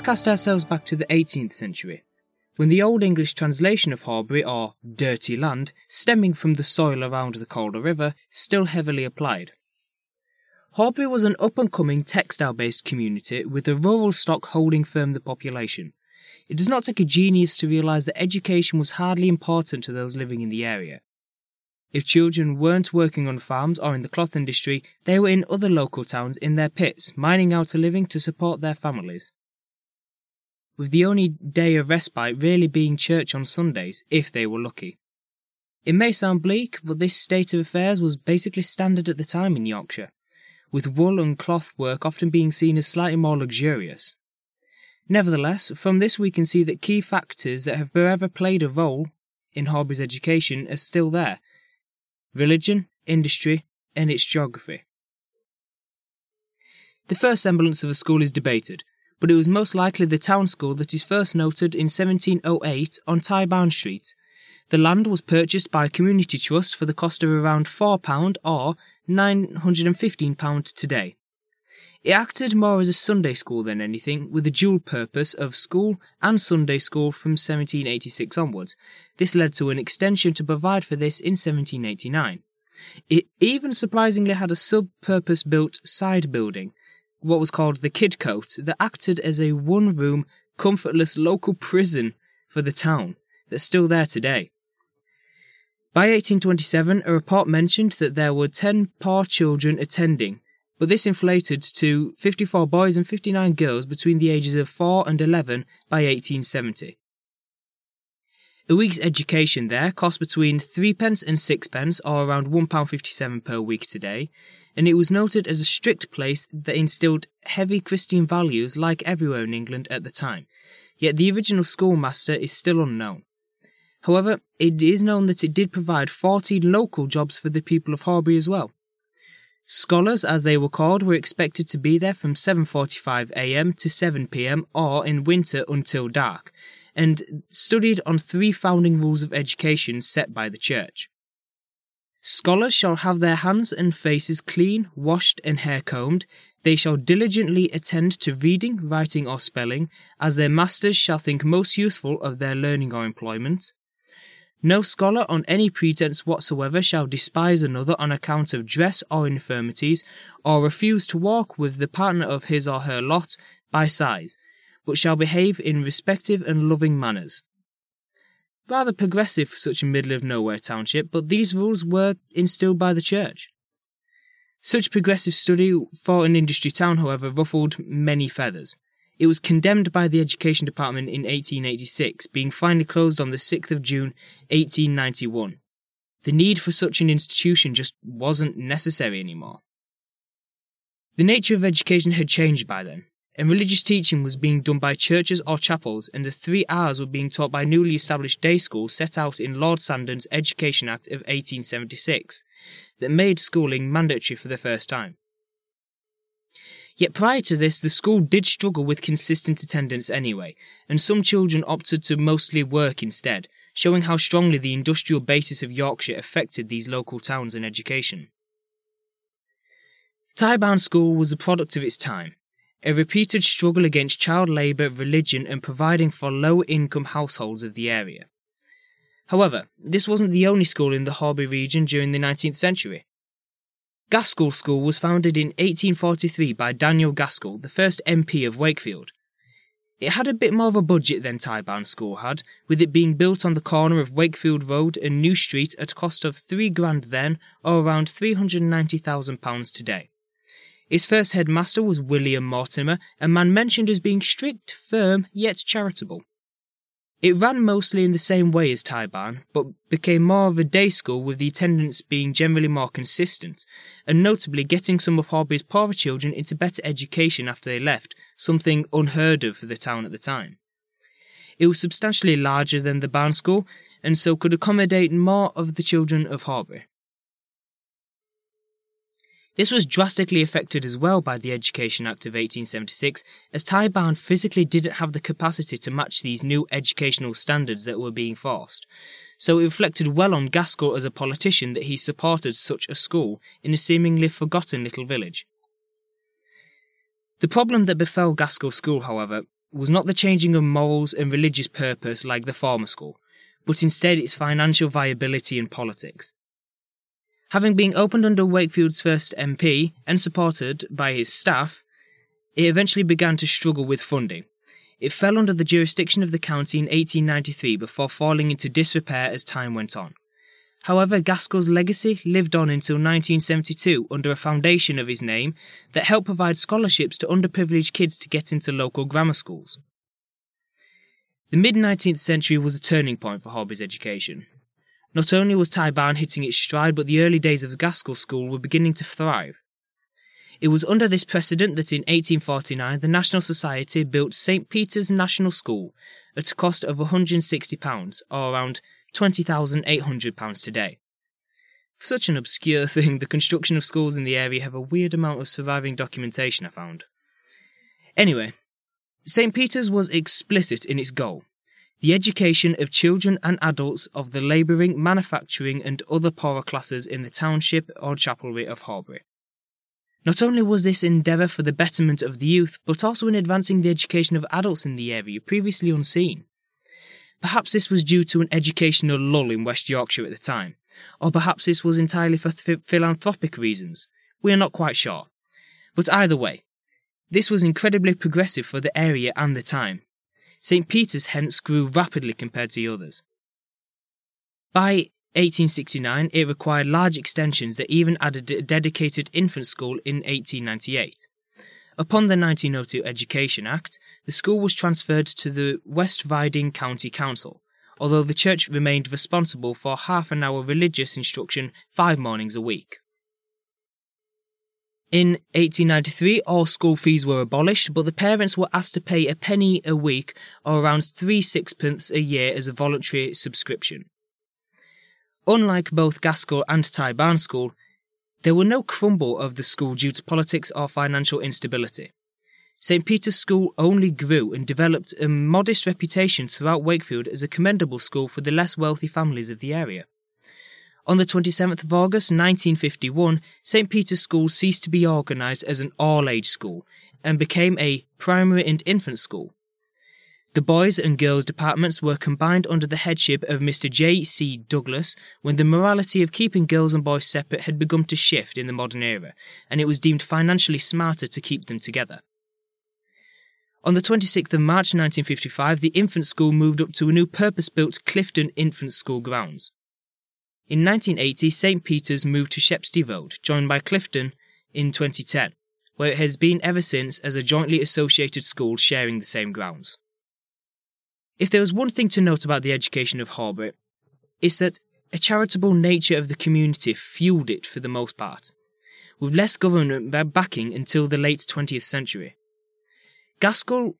Let's cast ourselves back to the 18th century, when the Old English translation of Horbury, or dirty land, stemming from the soil around the Calder River, still heavily applied. Horbury was an up and coming textile based community with a rural stock holding firm the population. It does not take a genius to realise that education was hardly important to those living in the area. If children weren't working on farms or in the cloth industry, they were in other local towns in their pits, mining out a living to support their families. With the only day of respite really being church on Sundays, if they were lucky. It may sound bleak, but this state of affairs was basically standard at the time in Yorkshire with wool and cloth work often being seen as slightly more luxurious. Nevertheless, from this we can see that key factors that have forever played a role in Horbury's education are still there religion, industry, and its geography. The first semblance of a school is debated, but it was most likely the town school that is first noted in 1708 on Tyburn Street. The land was purchased by a community trust for the cost of around £4 or £915 today. It acted more as a Sunday school than anything, with the dual purpose of school and Sunday school from 1786 onwards. This led to an extension to provide for this in 1789. It even surprisingly had a sub purpose built side building, what was called the Kidcote, that acted as a one room, comfortless local prison for the town that's still there today. By 1827, a report mentioned that there were 10 poor children attending, but this inflated to 54 boys and 59 girls between the ages of 4 and 11 by 1870. A week's education there cost between threepence and sixpence, or around £1.57 per week today, and it was noted as a strict place that instilled heavy Christian values like everywhere in England at the time. Yet the original schoolmaster is still unknown. However, it is known that it did provide 40 local jobs for the people of Horbury as well. Scholars, as they were called, were expected to be there from 7:45 a.m. to 7 p.m. or in winter until dark, and studied on three founding rules of education set by the church. Scholars shall have their hands and faces clean, washed, and hair combed. They shall diligently attend to reading, writing, or spelling, as their masters shall think most useful of their learning or employment. No scholar on any pretence whatsoever shall despise another on account of dress or infirmities, or refuse to walk with the partner of his or her lot by size, but shall behave in respective and loving manners. Rather progressive for such a middle of nowhere township, but these rules were instilled by the church. Such progressive study for an industry town, however, ruffled many feathers. It was condemned by the Education Department in 1886, being finally closed on the 6th of June 1891. The need for such an institution just wasn't necessary anymore. The nature of education had changed by then, and religious teaching was being done by churches or chapels, and the three R's were being taught by newly established day schools set out in Lord Sandon's Education Act of 1876 that made schooling mandatory for the first time. Yet prior to this, the school did struggle with consistent attendance anyway, and some children opted to mostly work instead, showing how strongly the industrial basis of Yorkshire affected these local towns and education. Tyburn School was a product of its time, a repeated struggle against child labour, religion, and providing for low income households of the area. However, this wasn't the only school in the Horbury region during the 19th century. Gaskell School was founded in 1843 by Daniel Gaskell, the first MP of Wakefield. It had a bit more of a budget than Tyburn School had, with it being built on the corner of Wakefield Road and New Street at a cost of three grand then, or around £390,000 today. Its first headmaster was William Mortimer, a man mentioned as being strict, firm, yet charitable. It ran mostly in the same way as Tyburn, but became more of a day school with the attendance being generally more consistent, and notably getting some of Horbury's poorer children into better education after they left, something unheard of for the town at the time. It was substantially larger than the Barn School, and so could accommodate more of the children of Horbury. This was drastically affected as well by the Education Act of 1876, as Tyburn physically didn't have the capacity to match these new educational standards that were being forced. So it reflected well on Gaskell as a politician that he supported such a school in a seemingly forgotten little village. The problem that befell Gaskell School, however, was not the changing of morals and religious purpose like the former school, but instead its financial viability and politics. Having been opened under Wakefield's first MP and supported by his staff, it eventually began to struggle with funding. It fell under the jurisdiction of the county in 1893 before falling into disrepair as time went on. However, Gaskell's legacy lived on until 1972 under a foundation of his name that helped provide scholarships to underprivileged kids to get into local grammar schools. The mid 19th century was a turning point for Horbury's education. Not only was Tyburn hitting its stride, but the early days of the Gaskell School were beginning to thrive. It was under this precedent that in 1849 the National Society built St. Peter's National School at a cost of £160, or around £20,800 today. For such an obscure thing, the construction of schools in the area have a weird amount of surviving documentation, I found. Anyway, St. Peter's was explicit in its goal the education of children and adults of the labouring, manufacturing, and other poorer classes in the township or chapelry of Horbury. Not only was this endeavour for the betterment of the youth, but also in advancing the education of adults in the area previously unseen. Perhaps this was due to an educational lull in West Yorkshire at the time, or perhaps this was entirely for th- philanthropic reasons. We are not quite sure. But either way, this was incredibly progressive for the area and the time. St. Peter's hence grew rapidly compared to the others. By 1869, it required large extensions that even added a dedicated infant school in 1898. Upon the 1902 Education Act, the school was transferred to the West Riding County Council, although the church remained responsible for half an hour religious instruction five mornings a week. In 1893, all school fees were abolished, but the parents were asked to pay a penny a week or around three sixpence a year as a voluntary subscription. Unlike both Gaskell and Tyburn School, there were no crumble of the school due to politics or financial instability. St. Peter's School only grew and developed a modest reputation throughout Wakefield as a commendable school for the less wealthy families of the area. On the 27th of August 1951, St. Peter's School ceased to be organised as an all age school and became a primary and infant school. The boys and girls departments were combined under the headship of Mr. J. C. Douglas when the morality of keeping girls and boys separate had begun to shift in the modern era, and it was deemed financially smarter to keep them together. On the 26th of March 1955, the infant school moved up to a new purpose built Clifton Infant School grounds. In 1980, St. Peter's moved to Shepstye joined by Clifton in 2010, where it has been ever since as a jointly associated school sharing the same grounds. If there was one thing to note about the education of Horbury, it's that a charitable nature of the community fueled it for the most part, with less government backing until the late 20th century. Gaskell,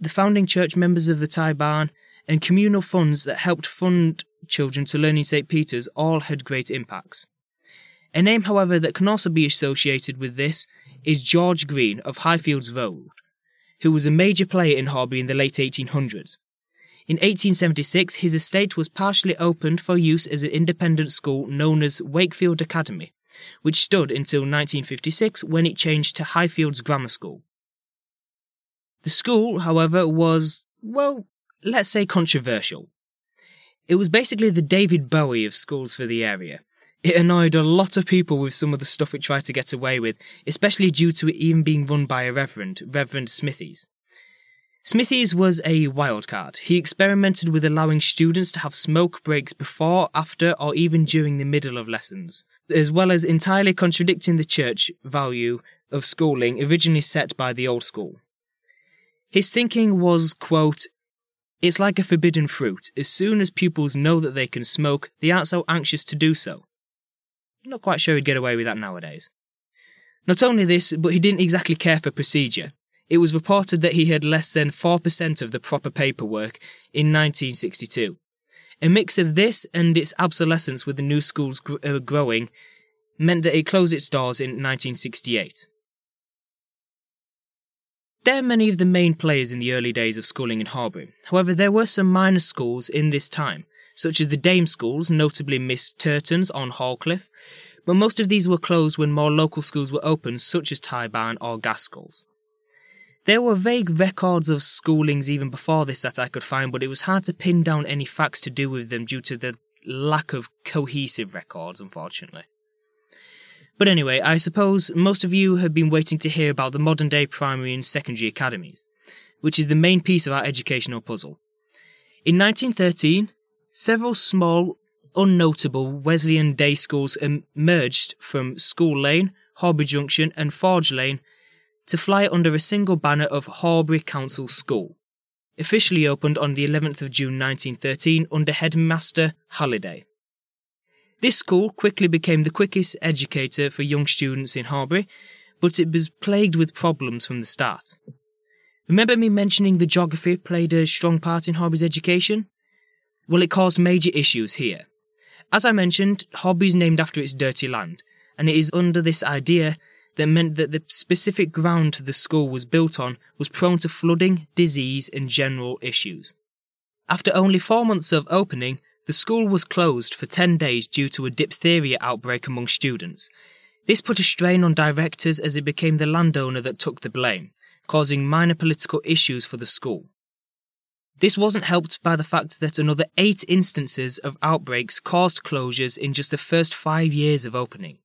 the founding church members of the Tyburn, and communal funds that helped fund children to learn in St. Peter's all had great impacts. A name, however, that can also be associated with this is George Green of Highfields Road, who was a major player in Horbury in the late 1800s. In 1876, his estate was partially opened for use as an independent school known as Wakefield Academy, which stood until 1956 when it changed to Highfields Grammar School. The school, however, was, well, let's say controversial. It was basically the David Bowie of schools for the area. It annoyed a lot of people with some of the stuff it tried to get away with, especially due to it even being run by a reverend, Reverend Smithies. Smithies was a wildcard. He experimented with allowing students to have smoke breaks before, after, or even during the middle of lessons, as well as entirely contradicting the church value of schooling originally set by the old school. His thinking was, quote, it's like a forbidden fruit. As soon as pupils know that they can smoke, they aren't so anxious to do so. Not quite sure he'd get away with that nowadays. Not only this, but he didn't exactly care for procedure. It was reported that he had less than 4% of the proper paperwork in 1962. A mix of this and its obsolescence with the new schools gr- uh, growing meant that it closed its doors in 1968. There are many of the main players in the early days of schooling in Horbury. However, there were some minor schools in this time, such as the Dame schools, notably Miss Turton's on Hallcliffe, but most of these were closed when more local schools were opened, such as Tyburn or Gaskell's. There were vague records of schoolings even before this that I could find, but it was hard to pin down any facts to do with them due to the lack of cohesive records, unfortunately. But anyway, I suppose most of you have been waiting to hear about the modern day primary and secondary academies, which is the main piece of our educational puzzle. In 1913, several small, unnotable Wesleyan day schools emerged from School Lane, Horbury Junction, and Forge Lane to fly under a single banner of Horbury Council School. Officially opened on the 11th of June 1913 under headmaster Halliday. This school quickly became the quickest educator for young students in Horbury, but it was plagued with problems from the start. Remember me mentioning the geography played a strong part in Horbury's education? Well, it caused major issues here. As I mentioned, Horbury is named after its dirty land, and it is under this idea that meant that the specific ground the school was built on was prone to flooding, disease, and general issues. After only four months of opening, the school was closed for 10 days due to a diphtheria outbreak among students. This put a strain on directors as it became the landowner that took the blame, causing minor political issues for the school. This wasn't helped by the fact that another eight instances of outbreaks caused closures in just the first five years of opening.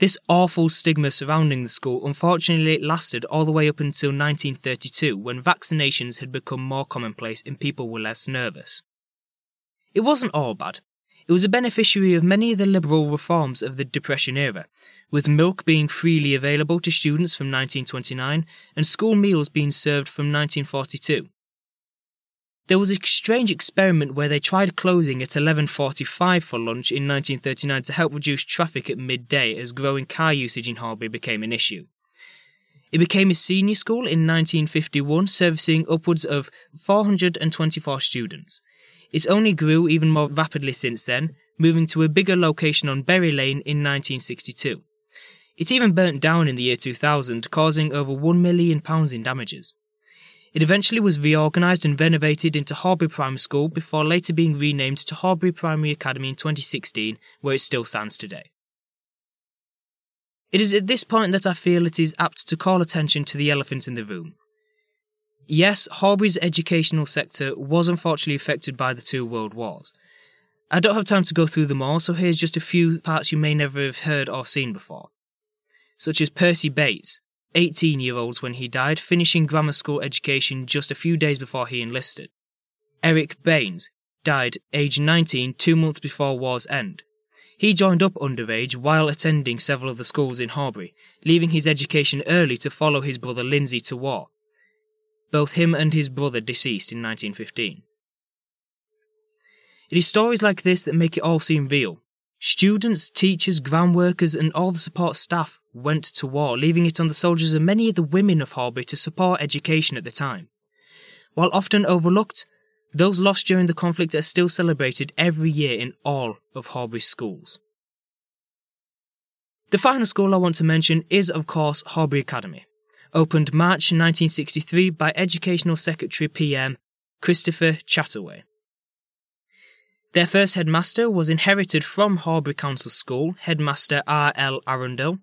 This awful stigma surrounding the school unfortunately lasted all the way up until 1932 when vaccinations had become more commonplace and people were less nervous. It wasn't all bad. It was a beneficiary of many of the liberal reforms of the Depression era, with milk being freely available to students from 1929 and school meals being served from 1942. There was a strange experiment where they tried closing at 11:45 for lunch in 1939 to help reduce traffic at midday as growing car usage in Horbury became an issue. It became a senior school in 1951, servicing upwards of 424 students. It only grew even more rapidly since then, moving to a bigger location on Berry Lane in 1962. It even burnt down in the year 2000, causing over £1 million in damages. It eventually was reorganised and renovated into Horbury Primary School before later being renamed to Horbury Primary Academy in 2016, where it still stands today. It is at this point that I feel it is apt to call attention to the elephant in the room. Yes, Horbury's educational sector was unfortunately affected by the two world wars. I don't have time to go through them all, so here's just a few parts you may never have heard or seen before. Such as Percy Bates, 18 year olds when he died, finishing grammar school education just a few days before he enlisted. Eric Baines died aged 19 two months before war's end. He joined up underage while attending several of the schools in Horbury, leaving his education early to follow his brother Lindsay to war. Both him and his brother deceased in 1915. It is stories like this that make it all seem real, Students, teachers, ground workers, and all the support staff went to war, leaving it on the soldiers and many of the women of Horbury to support education at the time. While often overlooked, those lost during the conflict are still celebrated every year in all of Horbury's schools. The final school I want to mention is, of course, Horbury Academy, opened March 1963 by Educational Secretary PM Christopher Chataway. Their first headmaster was inherited from Horbury Council School, headmaster R. L. Arundel.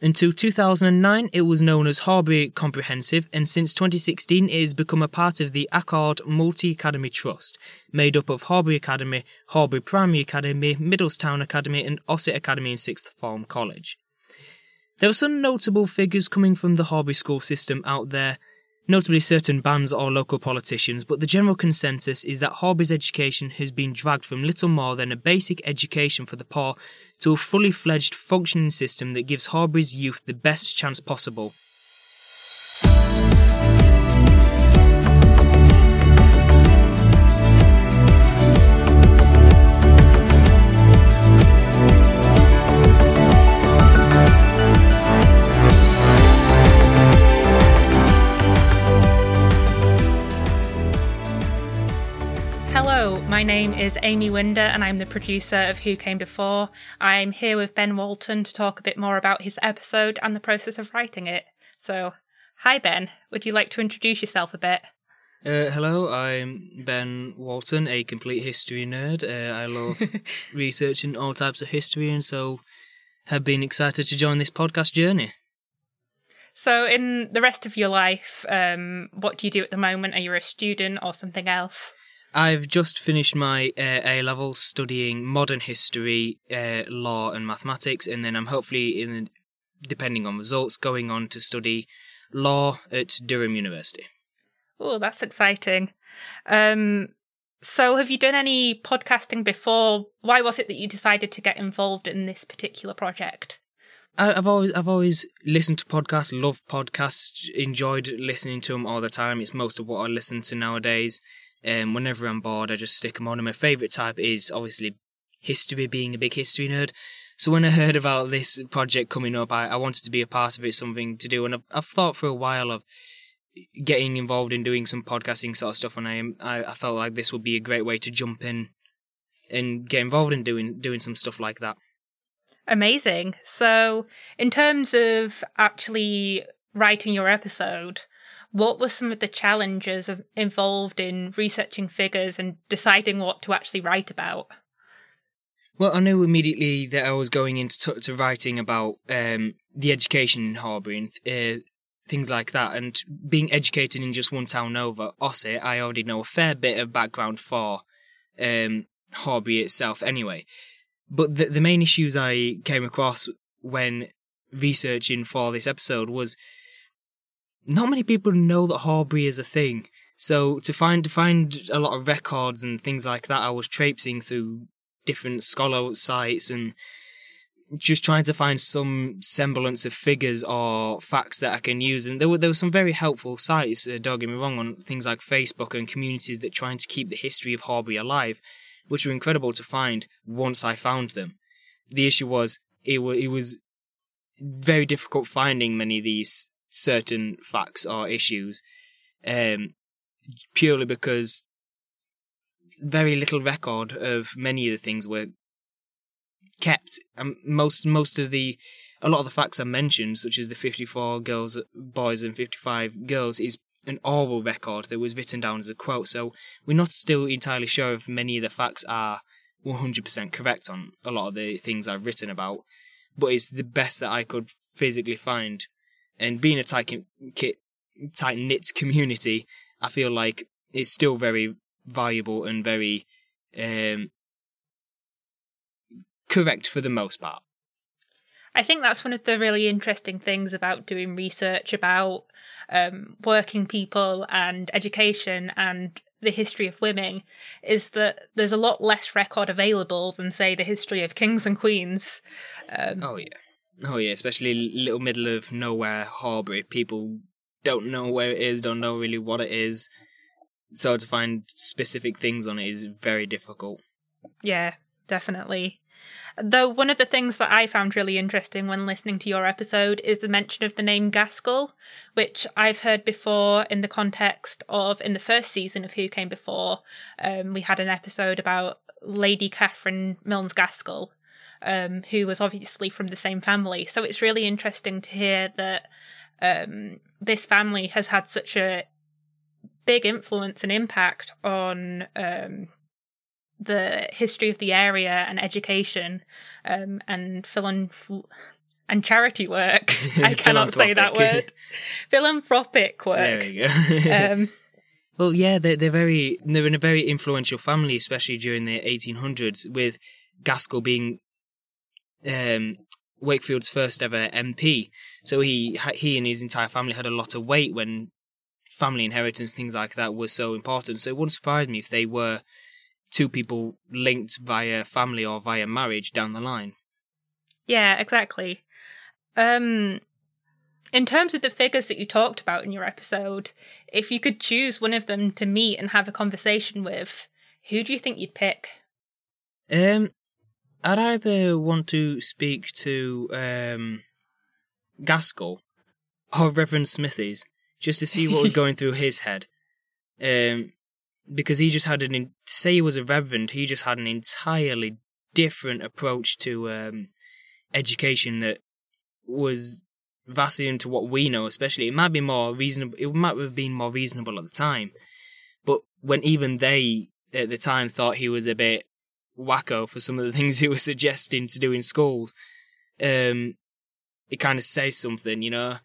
Until 2009, it was known as Horbury Comprehensive, and since 2016, it has become a part of the Accord Multi Academy Trust, made up of Horbury Academy, Horbury Primary Academy, Middlestown Academy, and Ossett Academy and Sixth Form College. There are some notable figures coming from the Horbury school system out there, notably certain bands or local politicians, but the general consensus is that Horbury's education has been dragged from little more than a basic education for the poor to a fully fledged functioning system that gives Horbury's youth the best chance possible is Amy Winder, and I'm the producer of Who Came Before. I'm here with Ben Walton to talk a bit more about his episode and the process of writing it. So, hi Ben, would you like to introduce yourself a bit? Uh, hello, I'm Ben Walton, a complete history nerd. Uh, I love researching all types of history, and so have been excited to join this podcast journey. So, in the rest of your life, um, what do you do at the moment? Are you a student or something else? I've just finished my uh, A level studying modern history, uh, law, and mathematics, and then I'm hopefully, in depending on results, going on to study law at Durham University. Oh, that's exciting. Um, so, have you done any podcasting before? Why was it that you decided to get involved in this particular project? I've always I've always listened to podcasts, love podcasts, enjoyed listening to them all the time. It's most of what I listen to nowadays. Um, whenever I'm bored, I just stick them on. And my favourite type is obviously history, being a big history nerd. So when I heard about this project coming up, I, I wanted to be a part of it, something to do. And I've, I've thought for a while of getting involved in doing some podcasting sort of stuff, and I, I I felt like this would be a great way to jump in and get involved in doing doing some stuff like that. Amazing. So, in terms of actually writing your episode, what were some of the challenges involved in researching figures and deciding what to actually write about? Well, I knew immediately that I was going into t- to writing about um, the education in Horbury and uh, things like that. And being educated in just one town over, Ossett, I already know a fair bit of background for um, Horbury itself anyway. But the, the main issues I came across when researching for this episode was not many people know that Horbury is a thing. So to find to find a lot of records and things like that, I was traipsing through different scholar sites and just trying to find some semblance of figures or facts that I can use. And there were there were some very helpful sites. Uh, don't get me wrong, on things like Facebook and communities that trying to keep the history of Horbury alive which were incredible to find once I found them. The issue was it, was, it was very difficult finding many of these certain facts or issues, um, purely because very little record of many of the things were kept. Um, most most of the a lot of the facts I mentioned, such as the 54 girls, boys, and 55 girls, is an oral record that was written down as a quote, so we're not still entirely sure if many of the facts are 100% correct on a lot of the things I've written about, but it's the best that I could physically find. And being a tight, tight knit community, I feel like it's still very valuable and very um, correct for the most part. I think that's one of the really interesting things about doing research about um, working people and education and the history of women is that there's a lot less record available than, say, the history of kings and queens. Um, oh, yeah. Oh, yeah, especially little middle of nowhere Horbury. People don't know where it is, don't know really what it is. So to find specific things on it is very difficult. Yeah, definitely. Though one of the things that I found really interesting when listening to your episode is the mention of the name Gaskell, which I've heard before in the context of in the first season of Who Came Before. Um, we had an episode about Lady Catherine Milnes Gaskell, um, who was obviously from the same family. So it's really interesting to hear that um, this family has had such a big influence and impact on um, the history of the area and education um, and philanth- and charity work. I cannot say that word. Philanthropic work. There we go. um, well, yeah, they're they're very they're in a very influential family, especially during the 1800s, with Gaskell being um, Wakefield's first ever MP. So he he and his entire family had a lot of weight when family inheritance things like that were so important. So it wouldn't surprise me if they were two people linked via family or via marriage down the line. Yeah, exactly. Um, in terms of the figures that you talked about in your episode, if you could choose one of them to meet and have a conversation with, who do you think you'd pick? Um, I'd either want to speak to um, Gaskell or Reverend Smithies just to see what was going through his head. Um, because he just had an to say he was a reverend, he just had an entirely different approach to um, education that was vastly into what we know. Especially, it might be more reasonable. It might have been more reasonable at the time, but when even they at the time thought he was a bit wacko for some of the things he was suggesting to do in schools, um, it kind of says something, you know.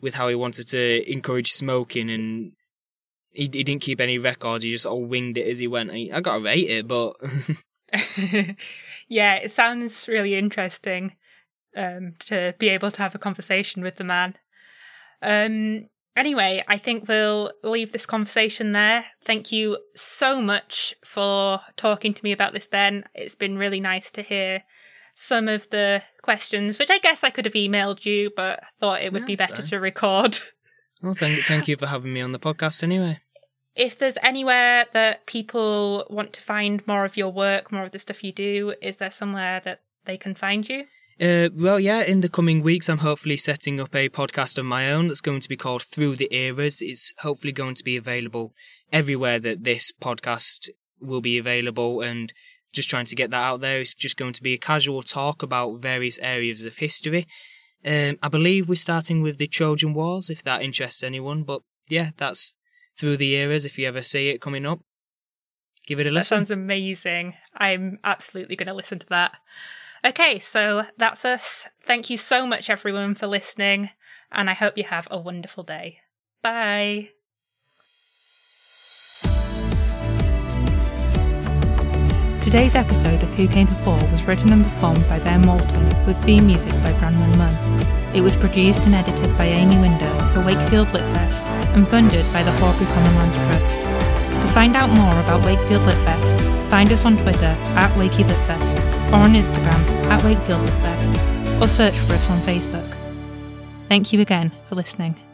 with how he wanted to encourage smoking and he, he didn't keep any records. He just all winged it as he went. I, I gotta rate it, but yeah, it sounds really interesting um, to be able to have a conversation with the man. Um, anyway, I think we'll leave this conversation there. Thank you so much for talking to me about this, Ben. It's been really nice to hear some of the questions, which I guess I could have emailed you, but thought it would be better fine. to record. Well, thank thank you for having me on the podcast anyway. If there's anywhere that people want to find more of your work, more of the stuff you do, is there somewhere that they can find you? Uh, well, yeah, in the coming weeks, I'm hopefully setting up a podcast of my own that's going to be called Through the Eras. It's hopefully going to be available everywhere that this podcast will be available and just trying to get that out there. It's just going to be a casual talk about various areas of history. Um, I believe we're starting with the Trojan Wars, if that interests anyone. But yeah, that's through the eras. If you ever see it coming up, give it a listen. That sounds amazing. I'm absolutely going to listen to that. Okay, so that's us. Thank you so much, everyone, for listening, and I hope you have a wonderful day. Bye. Today's episode of Who Came Before was written and performed by Ben Walton with theme music by Brandon Munn. It was produced and edited by Amy Winder for Wakefield Litfest and funded by the Horbury Commonlands Trust. To find out more about Wakefield Litfest, find us on Twitter at Wakey or on Instagram at Wakefield or search for us on Facebook. Thank you again for listening.